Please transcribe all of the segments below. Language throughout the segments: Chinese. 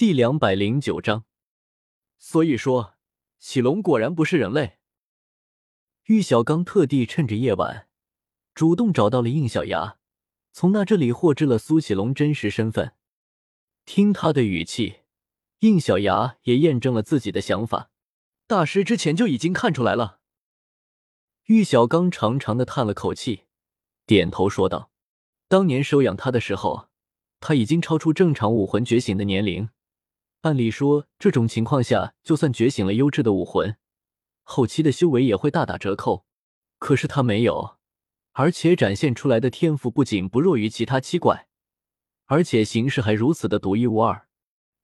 第两百零九章。所以说，启龙果然不是人类。玉小刚特地趁着夜晚，主动找到了应小牙，从那这里获知了苏启龙真实身份。听他的语气，应小牙也验证了自己的想法。大师之前就已经看出来了。玉小刚长长的叹了口气，点头说道：“当年收养他的时候，他已经超出正常武魂觉醒的年龄。按理说，这种情况下，就算觉醒了优质的武魂，后期的修为也会大打折扣。可是他没有，而且展现出来的天赋不仅不弱于其他七怪。”而且形式还如此的独一无二，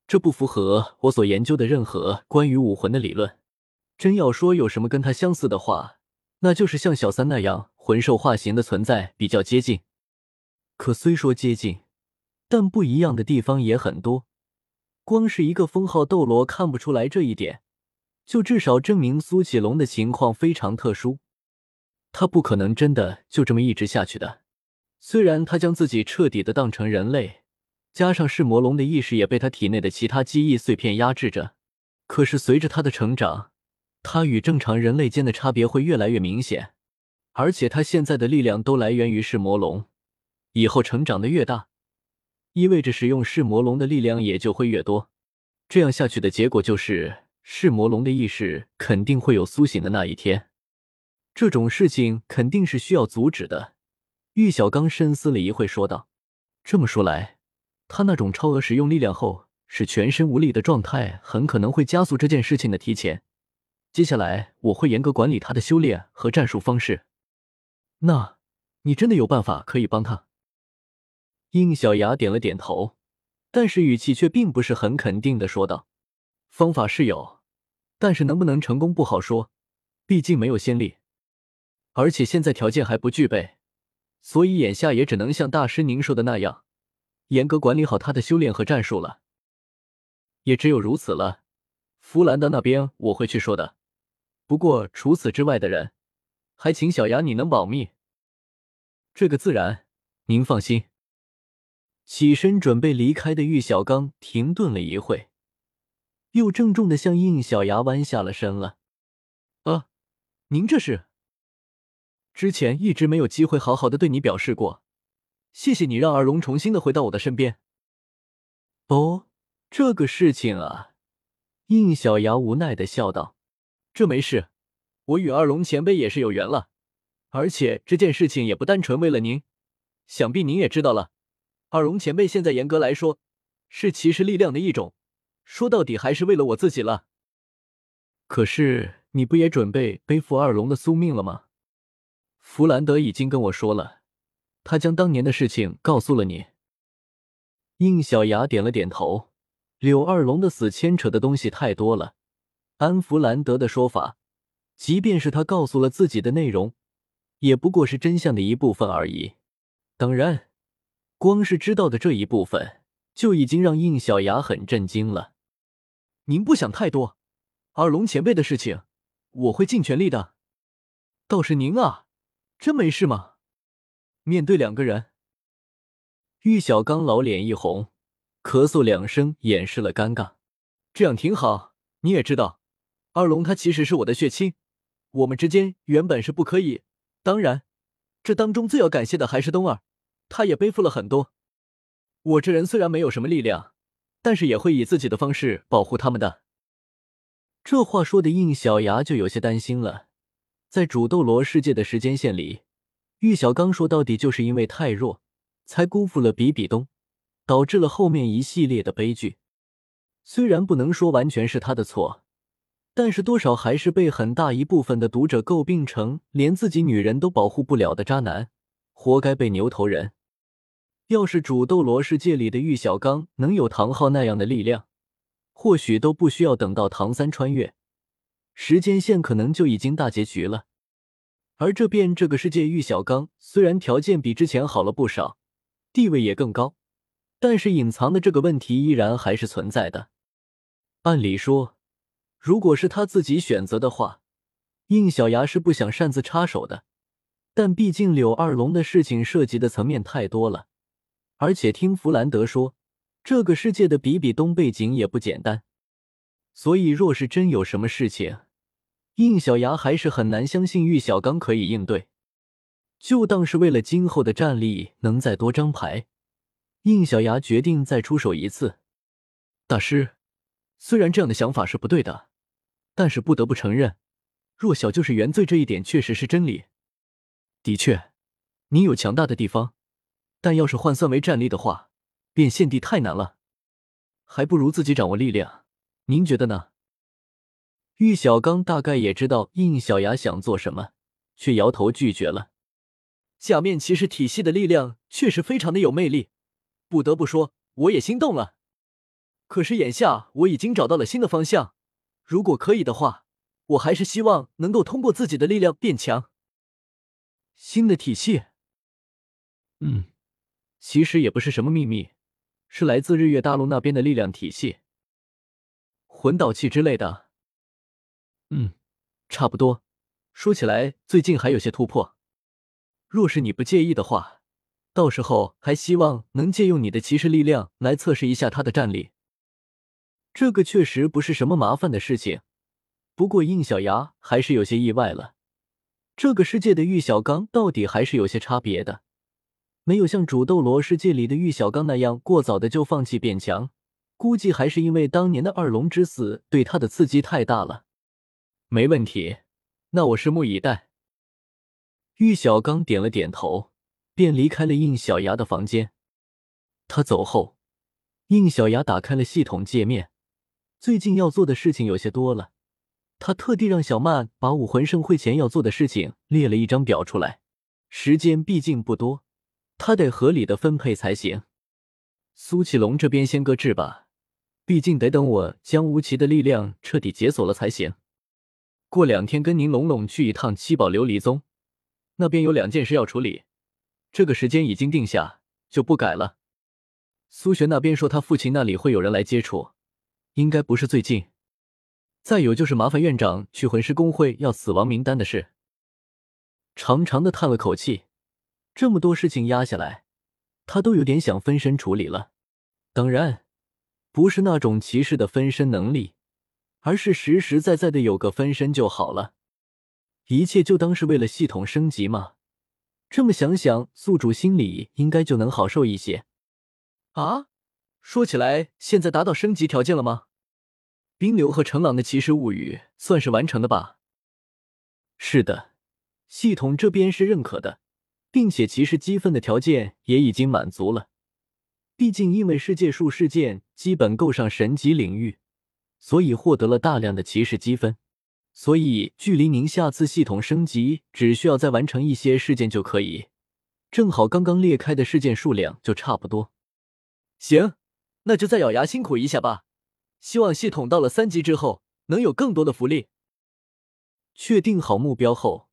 这不符合我所研究的任何关于武魂的理论。真要说有什么跟他相似的话，那就是像小三那样魂兽化形的存在比较接近。可虽说接近，但不一样的地方也很多。光是一个封号斗罗看不出来这一点，就至少证明苏启龙的情况非常特殊。他不可能真的就这么一直下去的。虽然他将自己彻底的当成人类，加上噬魔龙的意识也被他体内的其他记忆碎片压制着，可是随着他的成长，他与正常人类间的差别会越来越明显。而且他现在的力量都来源于噬魔龙，以后成长的越大，意味着使用噬魔龙的力量也就会越多。这样下去的结果就是噬魔龙的意识肯定会有苏醒的那一天。这种事情肯定是需要阻止的。玉小刚深思了一会，说道：“这么说来，他那种超额使用力量后使全身无力的状态，很可能会加速这件事情的提前。接下来，我会严格管理他的修炼和战术方式。那，你真的有办法可以帮他？”应小牙点了点头，但是语气却并不是很肯定的说道：“方法是有，但是能不能成功不好说，毕竟没有先例，而且现在条件还不具备。”所以眼下也只能像大师您说的那样，严格管理好他的修炼和战术了。也只有如此了。弗兰德那边我会去说的，不过除此之外的人，还请小牙你能保密。这个自然，您放心。起身准备离开的玉小刚停顿了一会，又郑重的向应小牙弯下了身了。啊，您这是？之前一直没有机会好好的对你表示过，谢谢你让二龙重新的回到我的身边。哦，这个事情啊，应小牙无奈的笑道：“这没事，我与二龙前辈也是有缘了，而且这件事情也不单纯为了您，想必您也知道了，二龙前辈现在严格来说是骑士力量的一种，说到底还是为了我自己了。可是你不也准备背负二龙的宿命了吗？”弗兰德已经跟我说了，他将当年的事情告诉了你。应小牙点了点头。柳二龙的死牵扯的东西太多了，安弗兰德的说法，即便是他告诉了自己的内容，也不过是真相的一部分而已。当然，光是知道的这一部分，就已经让应小牙很震惊了。您不想太多，二龙前辈的事情，我会尽全力的。倒是您啊。真没事吗？面对两个人，玉小刚老脸一红，咳嗽两声掩饰了尴尬。这样挺好。你也知道，二龙他其实是我的血亲，我们之间原本是不可以。当然，这当中最要感谢的还是东儿，他也背负了很多。我这人虽然没有什么力量，但是也会以自己的方式保护他们的。这话说的应小牙就有些担心了。在主斗罗世界的时间线里，玉小刚说到底就是因为太弱，才辜负了比比东，导致了后面一系列的悲剧。虽然不能说完全是他的错，但是多少还是被很大一部分的读者诟病成连自己女人都保护不了的渣男，活该被牛头人。要是主斗罗世界里的玉小刚能有唐昊那样的力量，或许都不需要等到唐三穿越。时间线可能就已经大结局了，而这边这个世界，玉小刚虽然条件比之前好了不少，地位也更高，但是隐藏的这个问题依然还是存在的。按理说，如果是他自己选择的话，应小牙是不想擅自插手的，但毕竟柳二龙的事情涉及的层面太多了，而且听弗兰德说，这个世界的比比东背景也不简单，所以若是真有什么事情，应小牙还是很难相信玉小刚可以应对。就当是为了今后的战力能再多张牌，应小牙决定再出手一次。大师，虽然这样的想法是不对的，但是不得不承认，弱小就是原罪这一点确实是真理。的确，你有强大的地方，但要是换算为战力的话，变现地太难了，还不如自己掌握力量。您觉得呢？玉小刚大概也知道应小牙想做什么，却摇头拒绝了。假面骑士体系的力量确实非常的有魅力，不得不说，我也心动了。可是眼下我已经找到了新的方向，如果可以的话，我还是希望能够通过自己的力量变强。新的体系，嗯，其实也不是什么秘密，是来自日月大陆那边的力量体系，魂导器之类的。嗯，差不多。说起来，最近还有些突破。若是你不介意的话，到时候还希望能借用你的骑士力量来测试一下他的战力。这个确实不是什么麻烦的事情，不过应小牙还是有些意外了。这个世界的玉小刚到底还是有些差别的，没有像主斗罗世界里的玉小刚那样过早的就放弃变强，估计还是因为当年的二龙之死对他的刺激太大了。没问题，那我拭目以待。玉小刚点了点头，便离开了应小牙的房间。他走后，应小牙打开了系统界面。最近要做的事情有些多了，他特地让小曼把武魂盛会前要做的事情列了一张表出来。时间毕竟不多，他得合理的分配才行。苏启龙这边先搁置吧，毕竟得等我将吴奇的力量彻底解锁了才行。过两天跟宁龙龙去一趟七宝琉璃宗，那边有两件事要处理，这个时间已经定下，就不改了。苏璇那边说他父亲那里会有人来接触。应该不是最近，再有就是麻烦院长去魂师公会要死亡名单的事。长长的叹了口气，这么多事情压下来，他都有点想分身处理了。当然，不是那种骑士的分身能力，而是实实在在的有个分身就好了。一切就当是为了系统升级嘛。这么想想，宿主心里应该就能好受一些。啊？说起来，现在达到升级条件了吗？冰流和程朗的骑士物语算是完成的吧？是的，系统这边是认可的，并且骑士积分的条件也已经满足了。毕竟因为世界树事件基本够上神级领域，所以获得了大量的骑士积分。所以距离您下次系统升级只需要再完成一些事件就可以，正好刚刚裂开的事件数量就差不多。行。那就再咬牙辛苦一下吧，希望系统到了三级之后能有更多的福利。确定好目标后，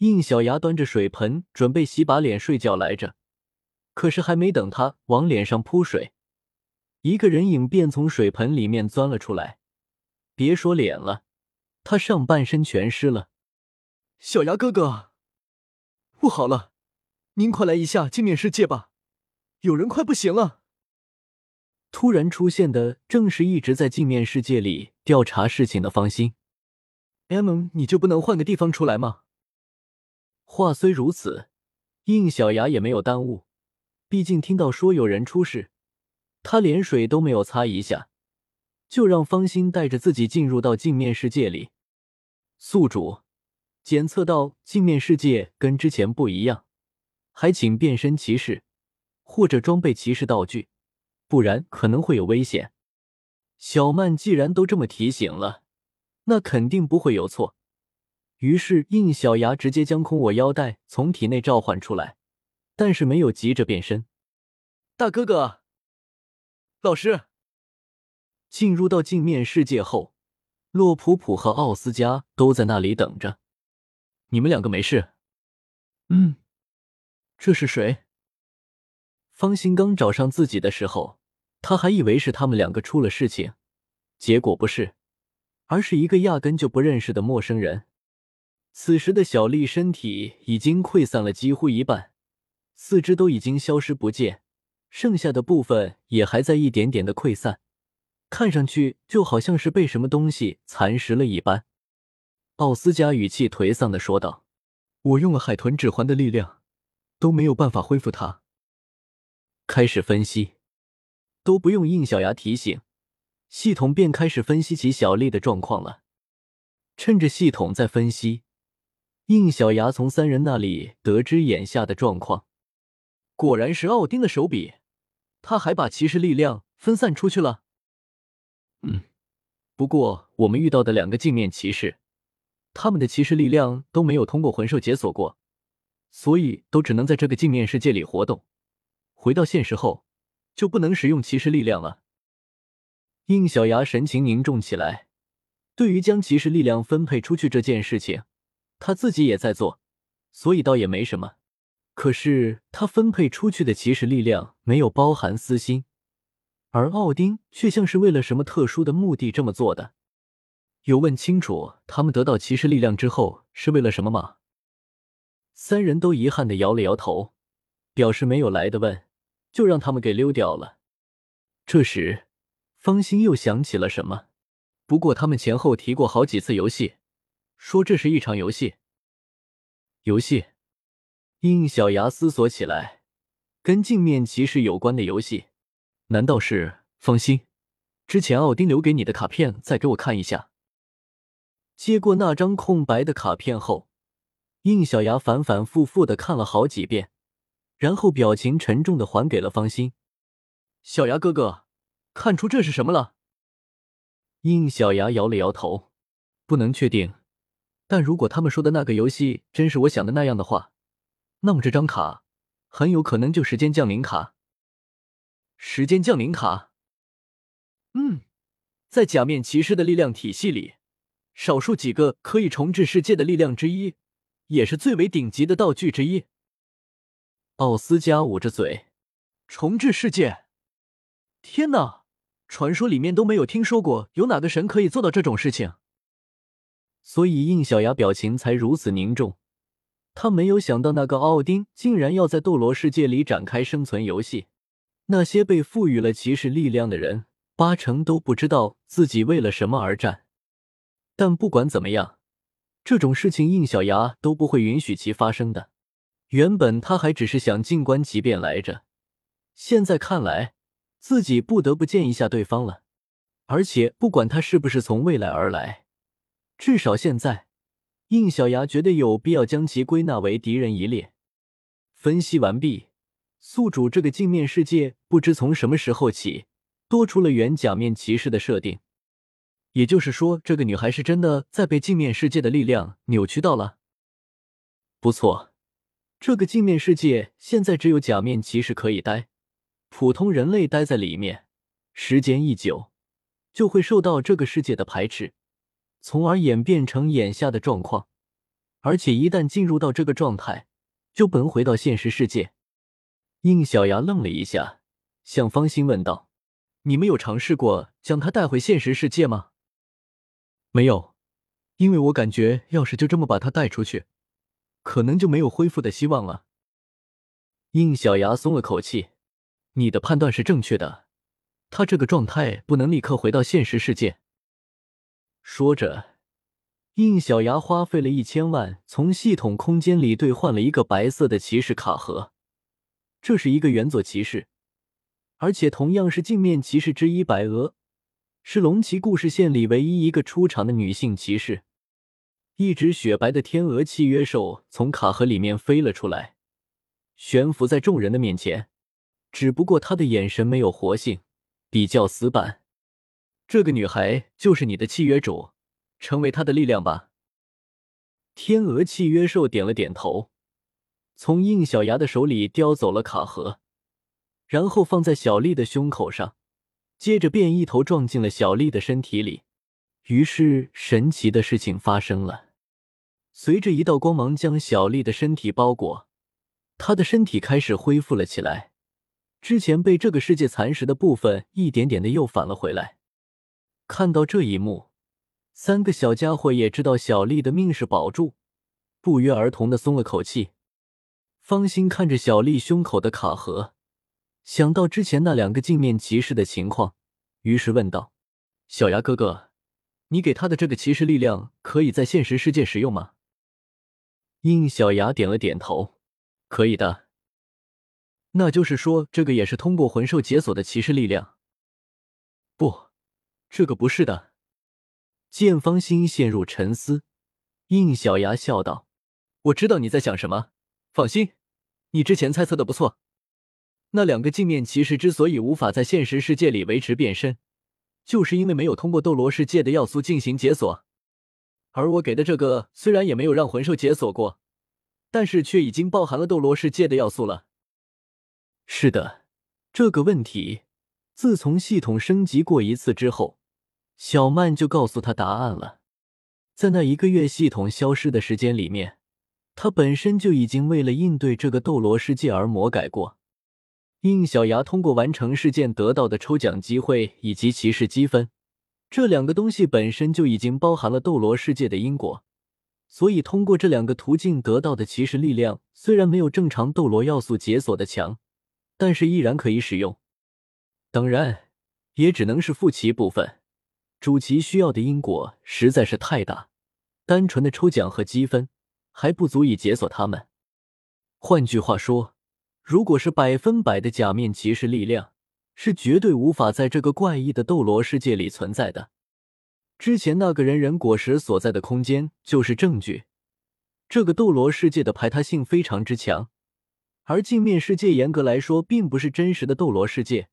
应小牙端着水盆准备洗把脸睡觉来着。可是还没等他往脸上扑水，一个人影便从水盆里面钻了出来。别说脸了，他上半身全湿了。小牙哥哥，不好了，您快来一下镜面世界吧，有人快不行了。突然出现的正是一直在镜面世界里调查事情的方心。M，你就不能换个地方出来吗？话虽如此，应小牙也没有耽误。毕竟听到说有人出事，他连水都没有擦一下，就让方心带着自己进入到镜面世界里。宿主，检测到镜面世界跟之前不一样，还请变身骑士或者装备骑士道具。不然可能会有危险。小曼既然都这么提醒了，那肯定不会有错。于是应小牙直接将空我腰带从体内召唤出来，但是没有急着变身。大哥哥，老师，进入到镜面世界后，洛普普和奥斯加都在那里等着。你们两个没事？嗯，这是谁？方心刚找上自己的时候。他还以为是他们两个出了事情，结果不是，而是一个压根就不认识的陌生人。此时的小丽身体已经溃散了几乎一半，四肢都已经消失不见，剩下的部分也还在一点点的溃散，看上去就好像是被什么东西蚕食了一般。奥斯加语气颓丧的说道：“我用了海豚指环的力量，都没有办法恢复它。”开始分析，都不用应小牙提醒，系统便开始分析起小丽的状况了。趁着系统在分析，应小牙从三人那里得知眼下的状况，果然是奥丁的手笔，他还把骑士力量分散出去了。嗯，不过我们遇到的两个镜面骑士。他们的骑士力量都没有通过魂兽解锁过，所以都只能在这个镜面世界里活动。回到现实后，就不能使用骑士力量了。应小牙神情凝重起来，对于将骑士力量分配出去这件事情，他自己也在做，所以倒也没什么。可是他分配出去的骑士力量没有包含私心，而奥丁却像是为了什么特殊的目的这么做的。有问清楚他们得到骑士力量之后是为了什么吗？三人都遗憾的摇了摇头，表示没有来的问，就让他们给溜掉了。这时，方心又想起了什么，不过他们前后提过好几次游戏，说这是一场游戏。游戏？应小牙思索起来，跟镜面骑士有关的游戏，难道是？方心，之前奥丁留给你的卡片，再给我看一下。接过那张空白的卡片后，应小牙反反复复的看了好几遍，然后表情沉重的还给了方心。小牙哥哥，看出这是什么了？应小牙摇了摇头，不能确定。但如果他们说的那个游戏真是我想的那样的话，那么这张卡很有可能就时间降临卡。时间降临卡？嗯，在假面骑士的力量体系里。少数几个可以重置世界的力量之一，也是最为顶级的道具之一。奥斯加捂着嘴，重置世界！天哪，传说里面都没有听说过有哪个神可以做到这种事情。所以应小牙表情才如此凝重。他没有想到那个奥丁竟然要在斗罗世界里展开生存游戏。那些被赋予了骑士力量的人，八成都不知道自己为了什么而战。但不管怎么样，这种事情应小牙都不会允许其发生的。原本他还只是想静观其变来着，现在看来自己不得不见一下对方了。而且不管他是不是从未来而来，至少现在应小牙觉得有必要将其归纳为敌人一列。分析完毕，宿主这个镜面世界不知从什么时候起多出了原假面骑士的设定。也就是说，这个女孩是真的在被镜面世界的力量扭曲到了。不错，这个镜面世界现在只有假面骑士可以待，普通人类待在里面，时间一久，就会受到这个世界的排斥，从而演变成眼下的状况。而且一旦进入到这个状态，就不能回到现实世界。应小牙愣了一下，向方心问道：“你们有尝试过将他带回现实世界吗？”没有，因为我感觉，要是就这么把他带出去，可能就没有恢复的希望了。应小牙松了口气：“你的判断是正确的，他这个状态不能立刻回到现实世界。”说着，应小牙花费了一千万，从系统空间里兑换了一个白色的骑士卡盒。这是一个原作骑士，而且同样是镜面骑士之一白鹅。是龙骑故事线里唯一一个出场的女性骑士。一只雪白的天鹅契约兽从卡盒里面飞了出来，悬浮在众人的面前。只不过他的眼神没有活性，比较死板。这个女孩就是你的契约主，成为她的力量吧。天鹅契约兽点了点头，从应小牙的手里叼走了卡盒，然后放在小丽的胸口上。接着便一头撞进了小丽的身体里，于是神奇的事情发生了。随着一道光芒将小丽的身体包裹，她的身体开始恢复了起来。之前被这个世界蚕食的部分，一点点的又返了回来。看到这一幕，三个小家伙也知道小丽的命是保住，不约而同的松了口气。方心看着小丽胸口的卡盒。想到之前那两个镜面骑士的情况，于是问道：“小牙哥哥，你给他的这个骑士力量可以在现实世界使用吗？”应小牙点了点头：“可以的。”那就是说，这个也是通过魂兽解锁的骑士力量？这个不是的。剑方心陷入沉思，应小牙笑道：“我知道你在想什么，放心，你之前猜测的不错。那两个镜面骑士之所以无法在现实世界里维持变身，就是因为没有通过斗罗世界的要素进行解锁。而我给的这个虽然也没有让魂兽解锁过，但是却已经包含了斗罗世界的要素了。”是的，这个问题，自从系统升级过一次之后，小曼就告诉他答案了。在那一个月系统消失的时间里面，他本身就已经为了应对这个斗罗世界而魔改过。应小牙通过完成事件得到的抽奖机会以及骑士积分，这两个东西本身就已经包含了斗罗世界的因果，所以通过这两个途径得到的骑士力量，虽然没有正常斗罗要素解锁的强。但是依然可以使用，当然也只能是副骑部分，主题需要的因果实在是太大，单纯的抽奖和积分还不足以解锁他们。换句话说，如果是百分百的假面骑士力量，是绝对无法在这个怪异的斗罗世界里存在的。之前那个人人果实所在的空间就是证据，这个斗罗世界的排他性非常之强。而镜面世界严格来说并不是真实的斗罗世界，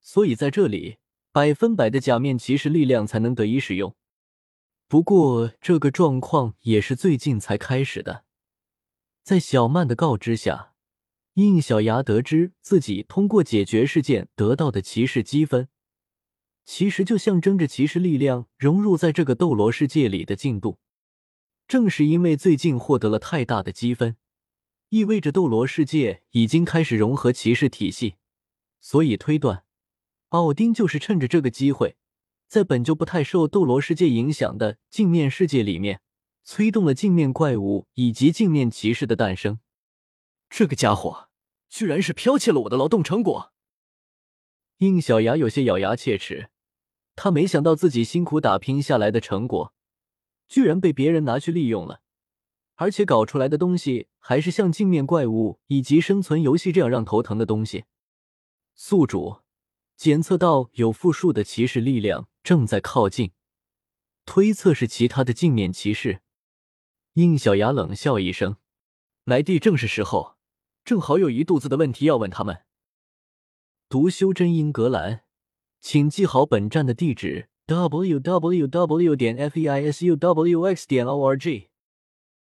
所以在这里百分百的假面骑士力量才能得以使用。不过这个状况也是最近才开始的。在小曼的告知下，应小牙得知自己通过解决事件得到的骑士积分，其实就象征着骑士力量融入在这个斗罗世界里的进度。正是因为最近获得了太大的积分。意味着斗罗世界已经开始融合骑士体系，所以推断，奥丁就是趁着这个机会，在本就不太受斗罗世界影响的镜面世界里面，催动了镜面怪物以及镜面骑士的诞生。这个家伙居然是剽窃了我的劳动成果！应小牙有些咬牙切齿，他没想到自己辛苦打拼下来的成果，居然被别人拿去利用了。而且搞出来的东西还是像镜面怪物以及生存游戏这样让头疼的东西。宿主检测到有负数的骑士力量正在靠近，推测是其他的镜面骑士。应小牙冷笑一声：“来地正是时候，正好有一肚子的问题要问他们。”读修真英格兰，请记好本站的地址：w w w. 点 f e i s u w x. 点 o r g。